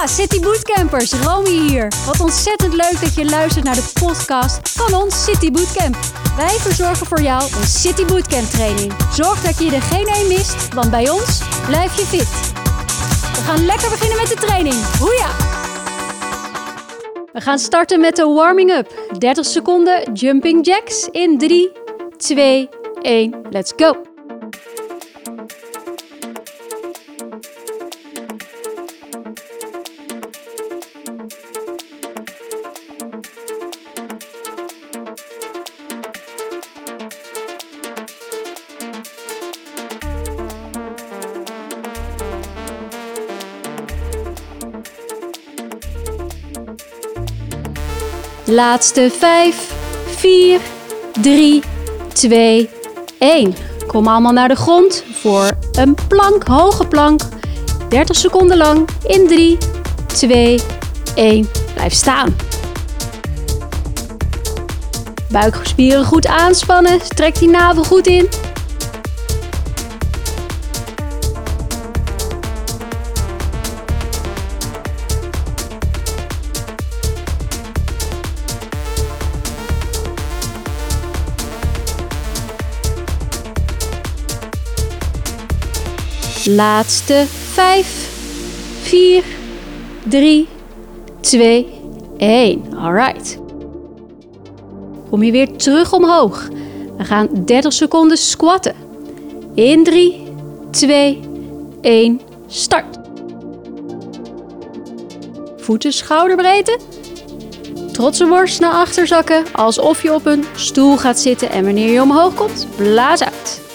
Ja, City Bootcampers, Romy hier. Wat ontzettend leuk dat je luistert naar de podcast van ons City Bootcamp. Wij verzorgen voor jou een City Bootcamp training. Zorg dat je er geen één mist, want bij ons blijf je fit. We gaan lekker beginnen met de training. Hoeja! We gaan starten met de warming-up. 30 seconden jumping jacks in 3, 2, 1. Let's go! Laatste 5, 4, 3, 2, 1. Kom allemaal naar de grond voor een plank, hoge plank. 30 seconden lang in 3, 2, 1. Blijf staan. Buikspieren goed aanspannen. Trek die navel goed in. Laatste 5, 4, 3, 2, 1. Alright. Kom je weer terug omhoog. We gaan 30 seconden squatten. In 3, 2, 1. Start. Voeten schouderbreedte. Trotse borst naar achter zakken, alsof je op een stoel gaat zitten. En wanneer je omhoog komt, blaas uit.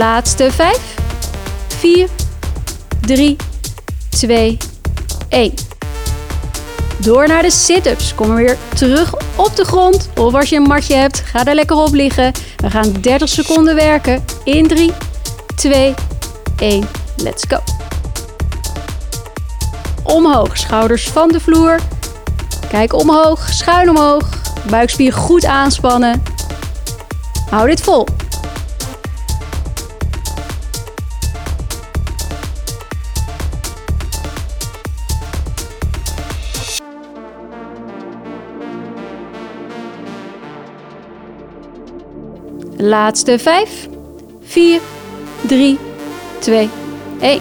Laatste 5, 4, 3, 2, 1. Door naar de sit-ups. Kom weer terug op de grond. Of als je een matje hebt, ga daar lekker op liggen. We gaan 30 seconden werken. In 3, 2, 1. Let's go. Omhoog, schouders van de vloer. Kijk omhoog, schuin omhoog. Buikspier goed aanspannen. Hou dit vol. Laatste 5, 4, 3, 2, 1.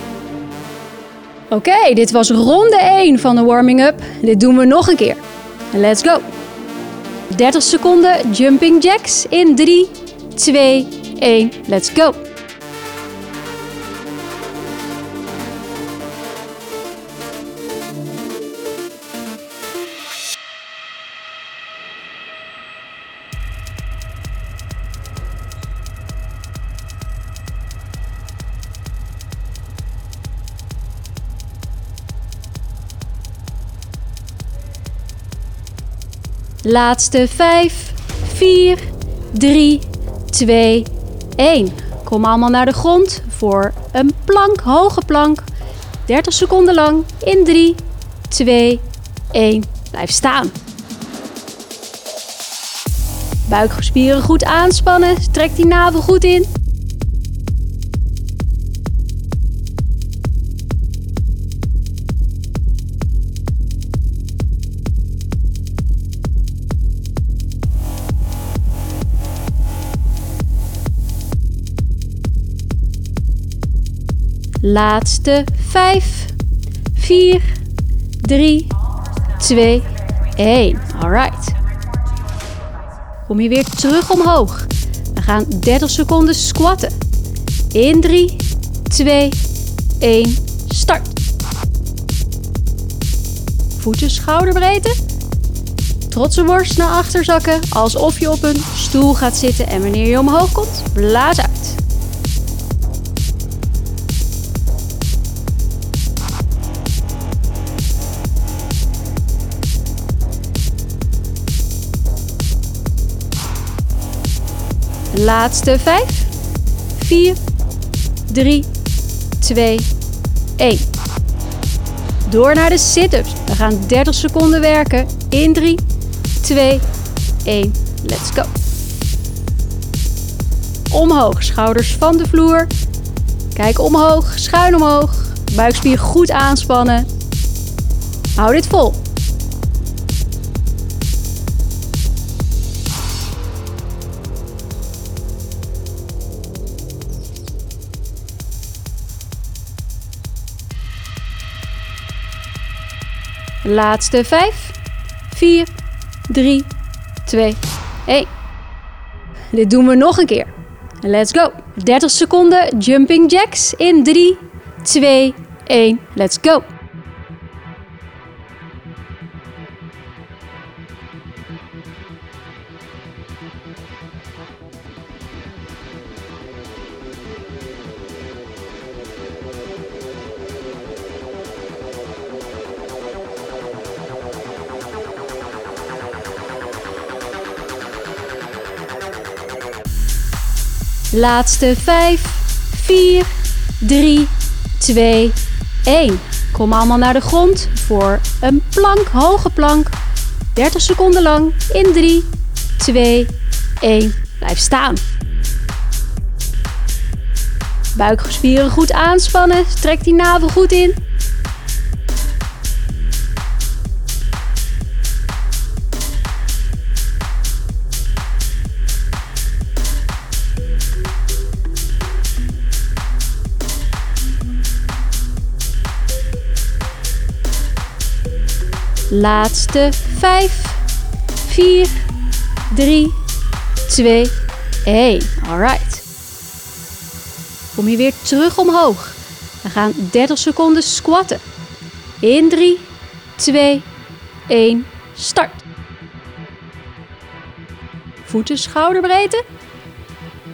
Oké, dit was ronde 1 van de warming-up. Dit doen we nog een keer. Let's go. 30 seconden jumping jacks in 3, 2, 1. Let's go. Laatste 5, 4, 3, 2, 1. Kom allemaal naar de grond voor een plank, hoge plank. 30 seconden lang in 3, 2, 1. Blijf staan. Buikspieren goed aanspannen. Trek die navel goed in. Laatste 5, 4, 3, 2, 1. Alright. Kom je weer terug omhoog. We gaan 30 seconden squatten. In 3, 2, 1. Start. Voeten schouderbreedte. Trotse borst naar achter zakken, alsof je op een stoel gaat zitten. En wanneer je omhoog komt, blaas uit. Laatste 5, 4, 3, 2, 1. Door naar de sit-ups. We gaan 30 seconden werken. In 3, 2, 1. Let's go. Omhoog, schouders van de vloer. Kijk omhoog, schuin omhoog. Buikspier goed aanspannen. Hou dit vol. Laatste 5, 4, 3, 2, 1. Dit doen we nog een keer. Let's go. 30 seconden jumping jacks in 3, 2, 1. Let's go. Laatste 5, 4, 3, 2, 1. Kom allemaal naar de grond voor een plank, hoge plank. 30 seconden lang in 3, 2, 1. Blijf staan. Buikspieren goed aanspannen. Trek die navel goed in. Laatste 5, 4, 3, 2, 1. Alright. Kom je weer terug omhoog. We gaan 30 seconden squatten. In 3, 2, 1. Start. Voeten schouderbreedte.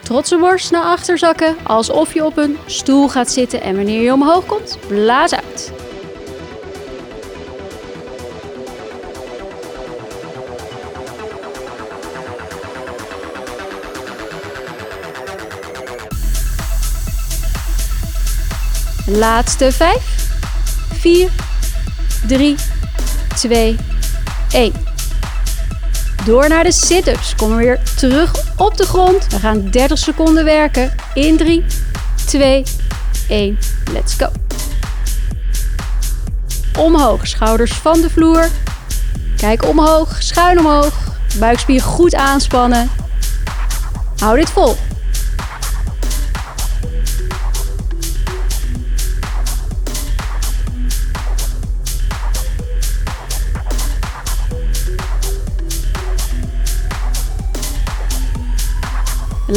Trotse borst naar achter zakken, alsof je op een stoel gaat zitten. En wanneer je omhoog komt, blaas uit. Laatste 5, 4, 3, 2, 1. Door naar de sit-ups. Kom weer terug op de grond. We gaan 30 seconden werken. In 3, 2, 1. Let's go. Omhoog, schouders van de vloer. Kijk omhoog, schuin omhoog. Buikspier goed aanspannen. Hou dit vol.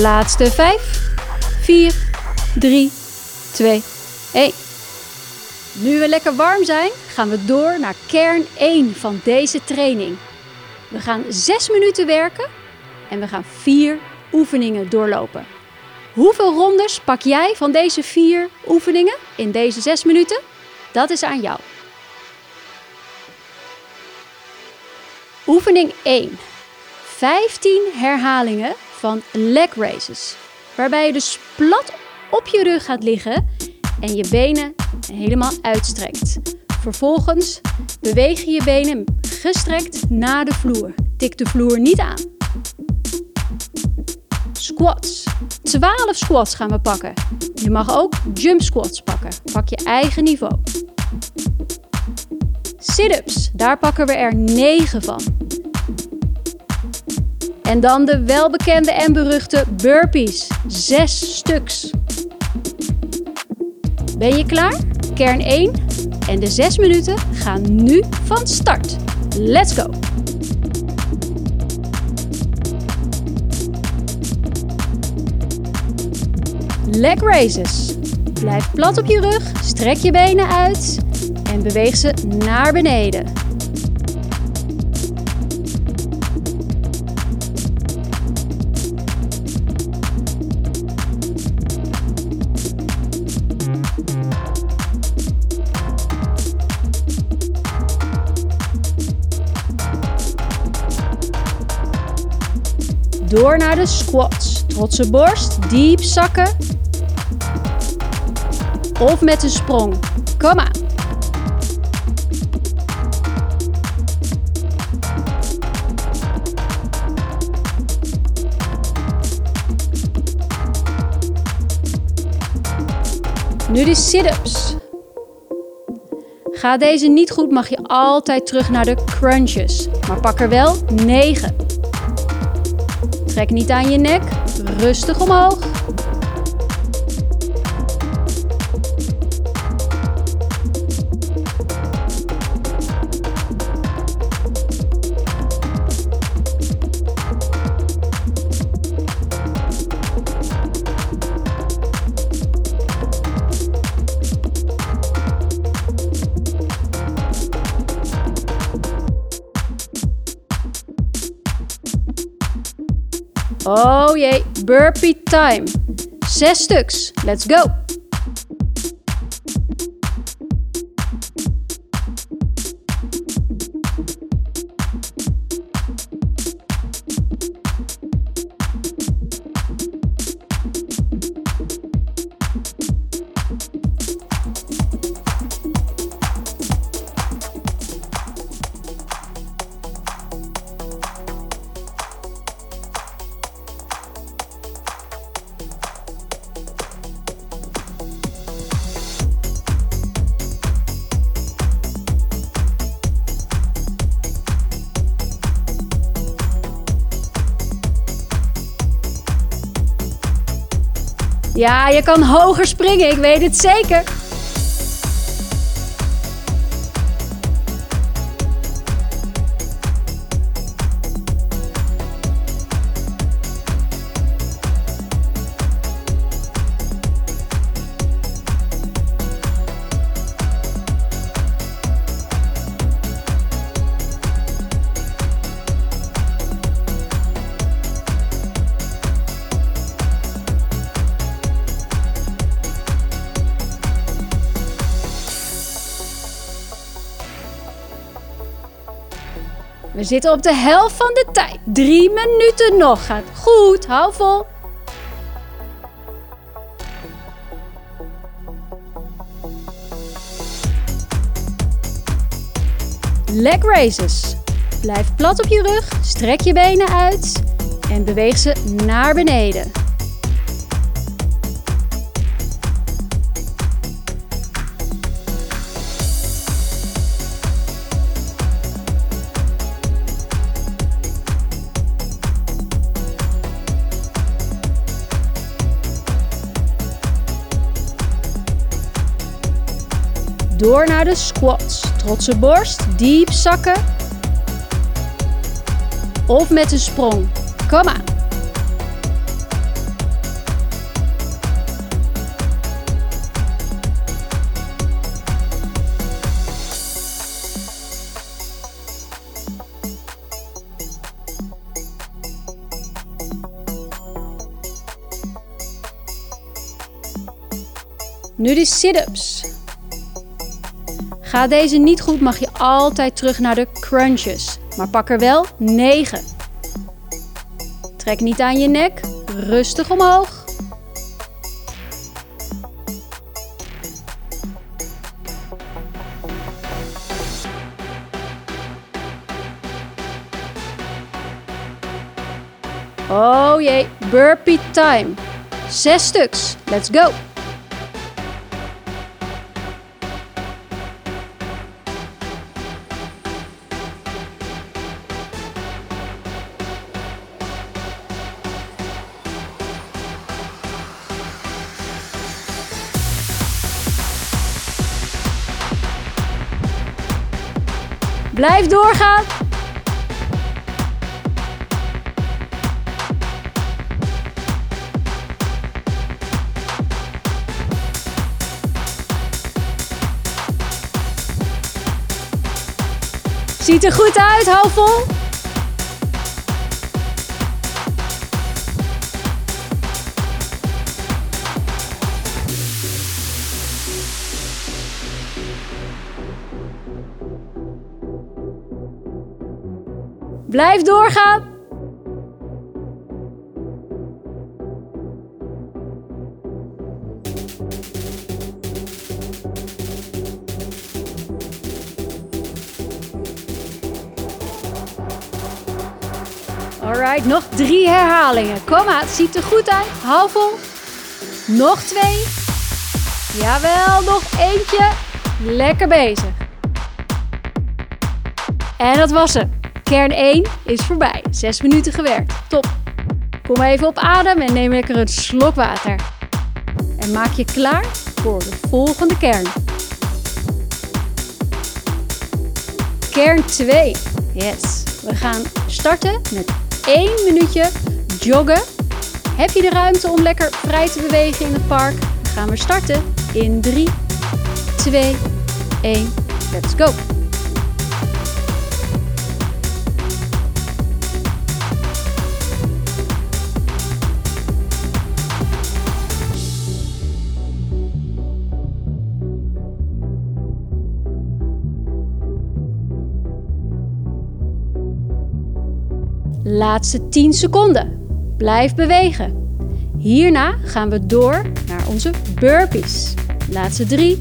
Laatste 5, 4, 3, 2, 1. Nu we lekker warm zijn, gaan we door naar kern 1 van deze training. We gaan 6 minuten werken en we gaan 4 oefeningen doorlopen. Hoeveel rondes pak jij van deze 4 oefeningen in deze 6 minuten? Dat is aan jou. Oefening 1. 15 herhalingen van leg raises. Waarbij je dus plat op je rug gaat liggen en je benen helemaal uitstrekt. Vervolgens beweeg je je benen gestrekt naar de vloer. Tik de vloer niet aan. Squats. 12 squats gaan we pakken. Je mag ook jump squats pakken. Pak je eigen niveau. Sit-ups. Daar pakken we er 9 van. En dan de welbekende en beruchte burpees. Zes stuks. Ben je klaar? Kern 1 en de 6 minuten gaan nu van start. Let's go! Leg raises. Blijf plat op je rug, strek je benen uit en beweeg ze naar beneden. Door naar de squats. Trotse borst, diep zakken. Of met een sprong. Kom aan. Nu de sit-ups. Ga deze niet goed, mag je altijd terug naar de crunches. Maar pak er wel 9. Trek niet aan je nek. Rustig omhoog. Oh jee, burpee time. Zes stuks. Let's go. Ja, je kan hoger springen, ik weet het zeker. Zitten op de helft van de tijd. Drie minuten nog. Gaat goed. Hou vol. Leg raises. Blijf plat op je rug. Strek je benen uit. En beweeg ze naar beneden. Door naar de squats. Trotse borst, diep zakken. Of met een sprong. Kom aan. Nu de sit-ups. Gaat deze niet goed, mag je altijd terug naar de crunches. Maar pak er wel 9. Trek niet aan je nek. Rustig omhoog. Oh jee, burpee time. Zes stuks. Let's go. Blijf doorgaan. Ziet er goed uit, hou. Blijf doorgaan. Alright, nog drie herhalingen. Kom maar, het ziet er goed uit. Hou vol. Nog twee. Jawel, nog eentje. Lekker bezig. En dat was hem. Kern 1 is voorbij. 6 minuten gewerkt. Top. Kom even op adem en neem lekker een slok water. En maak je klaar voor de volgende kern. Kern 2. Yes. We gaan starten met 1 minuutje joggen. Heb je de ruimte om lekker vrij te bewegen in het park? Dan gaan we starten in 3, 2, 1. Let's go. Laatste 10 seconden. Blijf bewegen. Hierna gaan we door naar onze burpees. Laatste 3,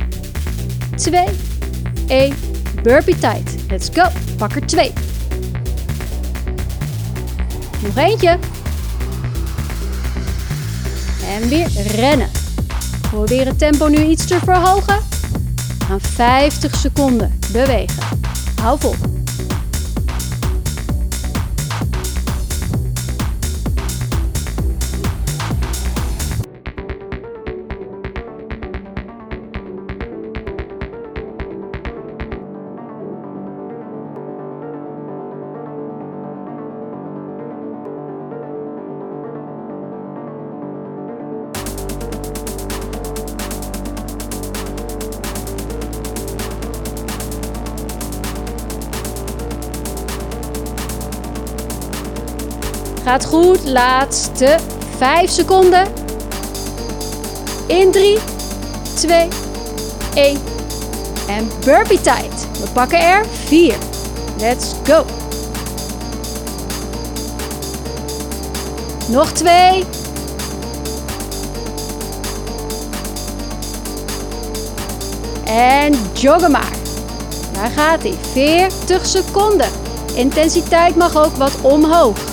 2, 1. Burpee tijd. Let's go. Pak er 2. Nog eentje. En weer rennen. Probeer het tempo nu iets te verhogen. We gaan 50 seconden bewegen. Hou vol. Gaat goed. Laatste 5 seconden. In 3, 2, 1. En burpee tijd. We pakken er 4. Let's go. Nog 2. En joggen maar. Daar gaat hij. 40 seconden. Intensiteit mag ook wat omhoog.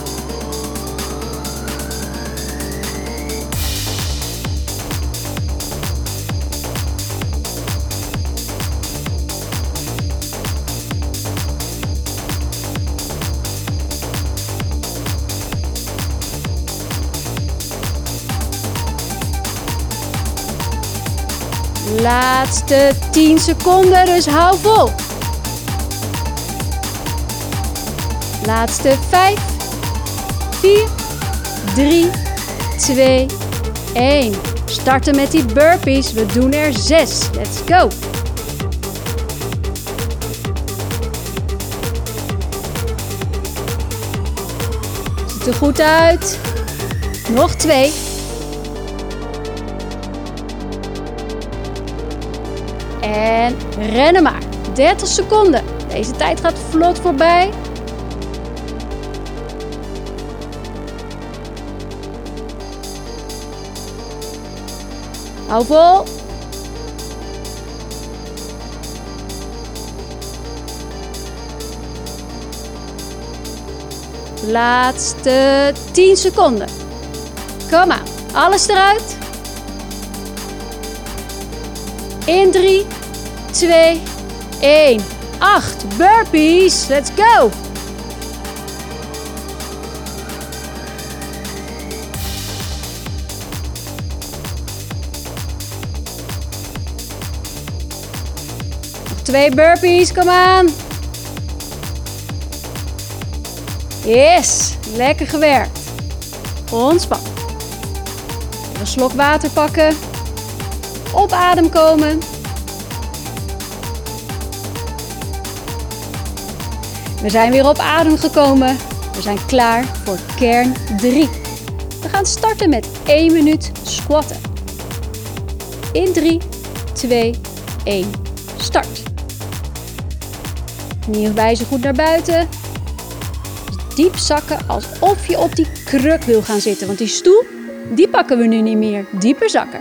Laatste 10 seconden, dus hou vol. Laatste 5, 4, 3, 2, 1. Starten met die burpees. We doen er 6. Let's go. Ziet er goed uit. Nog twee. Rennen maar. 30 seconden. Deze tijd gaat vlot voorbij. Hou vol. Laatste 10 seconden. Kom aan. Alles eruit. In 3, 2, 1. 8 burpees. Let's go. Twee burpees, kom aan. Yes, lekker gewerkt. Ontspan. Een slok water pakken. Op adem komen. We zijn weer op adem gekomen. We zijn klaar voor kern 3. We gaan starten met 1 minuut squatten. In 3, 2, 1. Start. Knieën wijzen goed naar buiten. Diep zakken alsof je op die kruk wil gaan zitten. Want die stoel, die pakken we nu niet meer. Dieper zakken.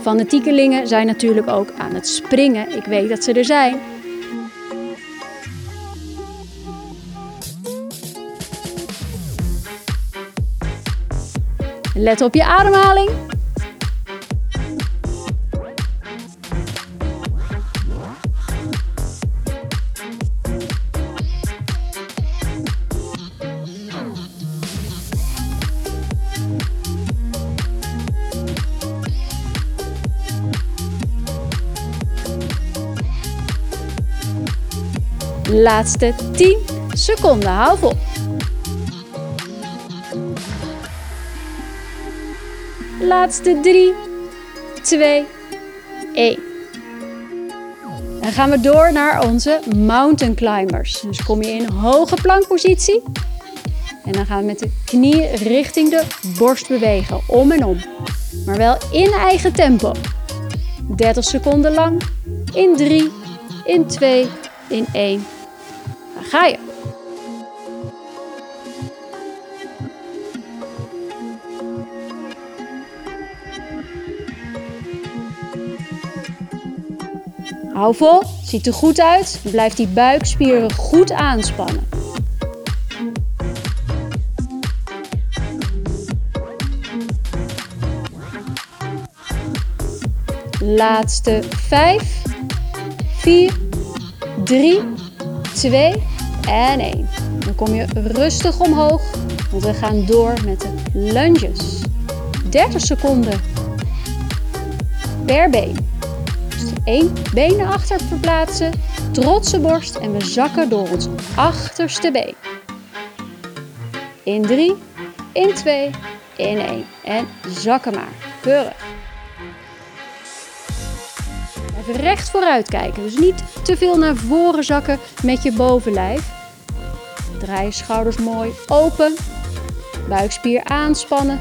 Fanatiekelingen zijn natuurlijk ook aan het springen. Ik weet dat ze er zijn. Let op je ademhaling. Laatste 10 seconden. Hou vol. Laatste 3, 2, 1. Dan gaan we door naar onze mountain climbers. Dus kom je in hoge plankpositie. En dan gaan we met de knieën richting de borst bewegen, om en om. Maar wel in eigen tempo. 30 seconden lang. In 3, in 2, in 1. Dan ga je. Hou vol, ziet er goed uit. Blijf die buikspieren goed aanspannen. Laatste 5, 4, 3, 2 en 1. Dan kom je rustig omhoog, want we gaan door met de lunges. 30 seconden per been. Eén naar achter verplaatsen, trotse borst en we zakken door ons achterste been. In 3, in 2, in 1 en zakken maar. Keurig. Even recht vooruit kijken, dus niet te veel naar voren zakken met je bovenlijf. Draai je schouders mooi open, buikspier aanspannen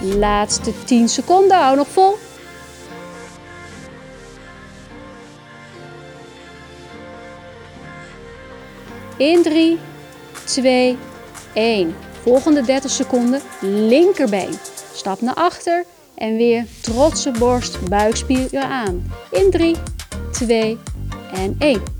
Laatste 10 seconden, hou nog vol. In 3, 2, 1. Volgende 30 seconden linkerbeen. Stap naar achter en weer trotse borst, buikspieren aan. In 3, 2 en 1.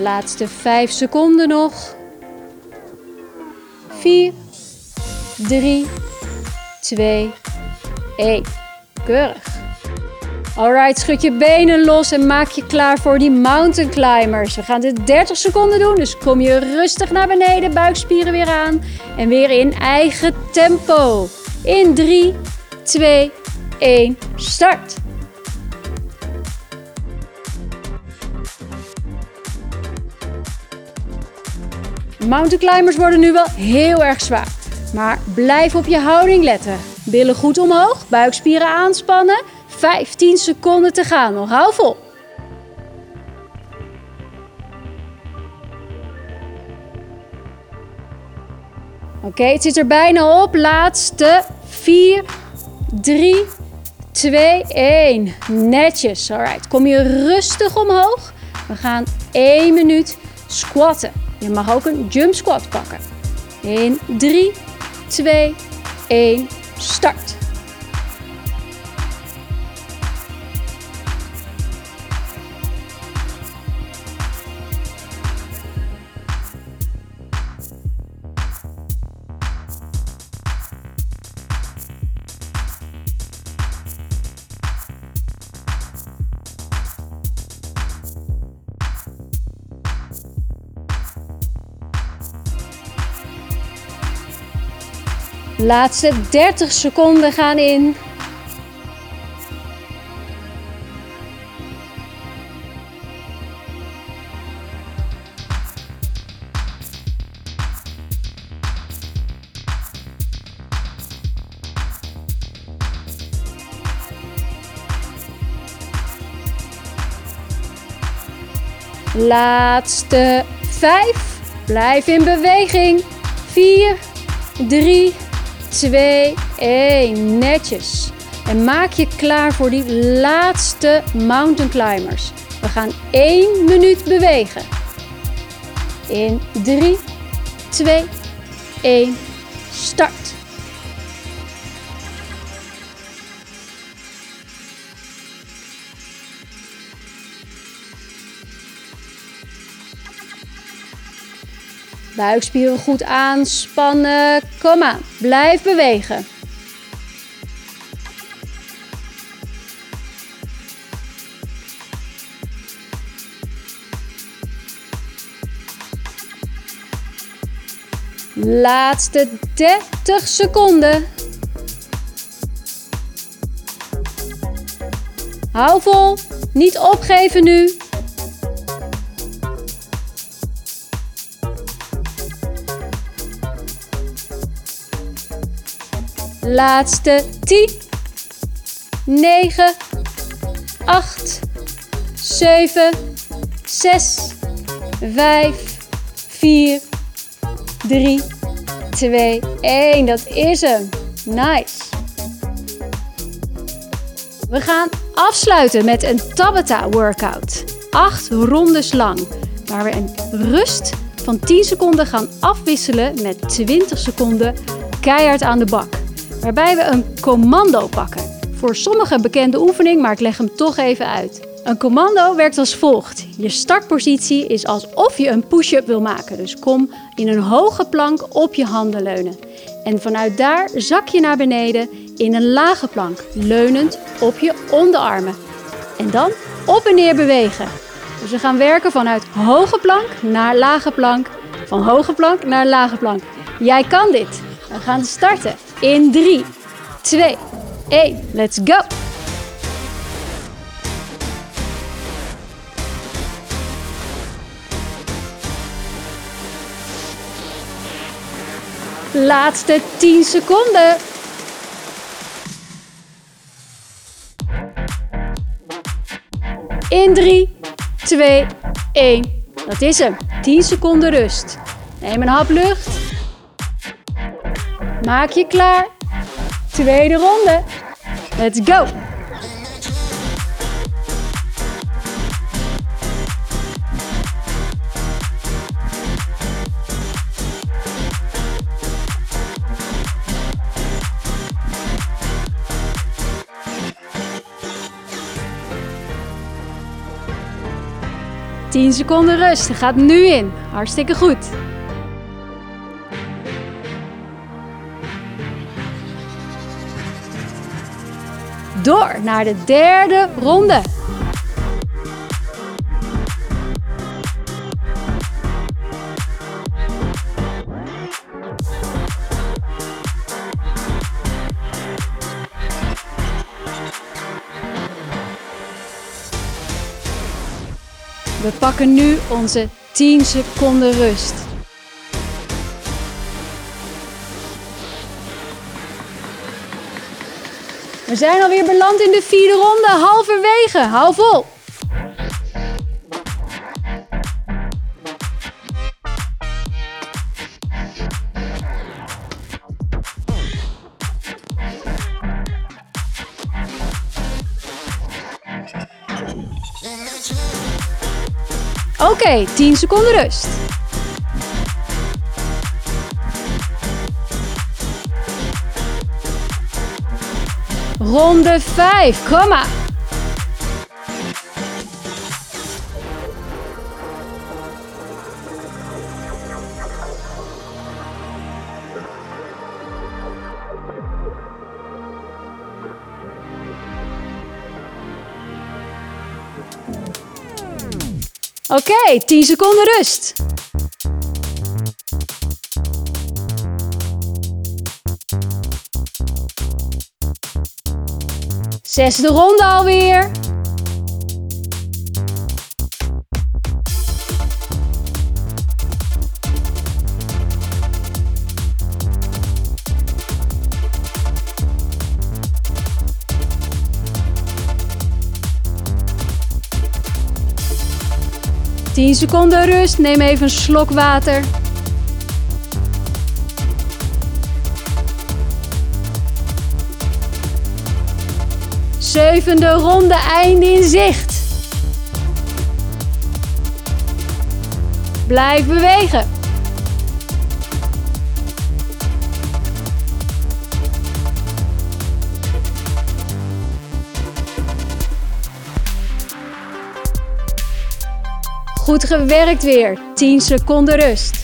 Laatste 5 seconden nog. 4, 3, 2, 1. Keurig. Alright, schud je benen los en maak je klaar voor die mountain climbers. We gaan dit 30 seconden doen, dus kom je rustig naar beneden, buikspieren weer aan. En weer in eigen tempo. In 3, 2, 1, start. Mountain worden nu wel heel erg zwaar. Maar blijf op je houding letten. Billen goed omhoog, buikspieren aanspannen. 15 seconden te gaan. Nog hou vol. Oké, het zit er bijna op. Laatste 4, 3, 2, 1. Netjes. Alright, kom je rustig omhoog. We gaan 1 minuut squatten. Je mag ook een jump squat pakken. In 3, 2, 1, start. Laatste 30 seconden gaan in. Laatste 5. Blijf in beweging. 4, 3, 2, 1. Netjes. En maak je klaar voor die laatste mountain climbers. We gaan 1 minuut bewegen. In 3, 2, 1. Start. Buikspieren goed aanspannen. Kom aan, blijf bewegen. Laatste 30 seconden. Hou vol, niet opgeven nu. Laatste 10, 9, 8, 7, 6, 5, 4, 3, 2, 1. Dat is hem. Nice. We gaan afsluiten met een Tabata workout. 8 rondes lang, waar we een rust van 10 seconden gaan afwisselen met 20 seconden keihard aan de bak. Waarbij we een commando pakken. Voor sommigen bekende oefening, maar ik leg hem toch even uit. Een commando werkt als volgt. Je startpositie is alsof je een push-up wil maken. Dus kom in een hoge plank op je handen leunen. En vanuit daar zak je naar beneden in een lage plank, leunend op je onderarmen. En dan op en neer bewegen. Dus we gaan werken vanuit hoge plank naar lage plank, van hoge plank naar lage plank. Jij kan dit. We gaan starten in 3, 2, 1. Let's go! Laatste 10 seconden. In 3, 2, 1. Dat is hem. 10 seconden rust. Neem een hap lucht. Maak je klaar. Tweede ronde. Let's go. 10 seconden rust. Gaat nu in. Hartstikke goed. Door naar de derde ronde. We pakken nu onze 10 seconden rust. We zijn alweer beland in de vierde ronde, halverwege. Hou vol. Oké, okay, 10 seconden rust. Ronde 5, kom maar. Oké, okay, 10 seconden rust. Zesde ronde alweer. Tien seconden rust. Neem even een slok water. Zevende ronde, einde in zicht. Blijf bewegen. Goed gewerkt weer. 10 seconden rust.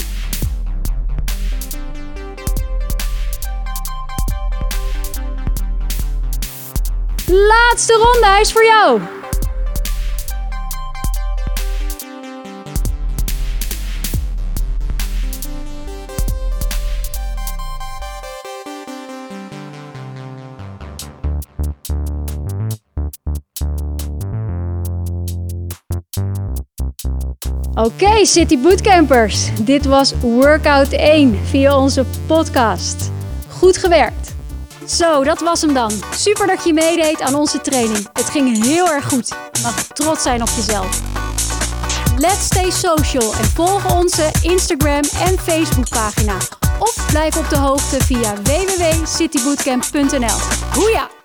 Laatste ronde, is voor jou. Oké, City Bootcampers. Dit was Workout 1 via onze podcast. Goed gewerkt. Zo, dat was hem dan. Super dat je meedeed aan onze training. Het ging heel erg goed. Je mag trots zijn op jezelf. Let's stay social en volg onze Instagram en Facebook pagina. Of blijf op de hoogte via www.citybootcamp.nl. Hoeja!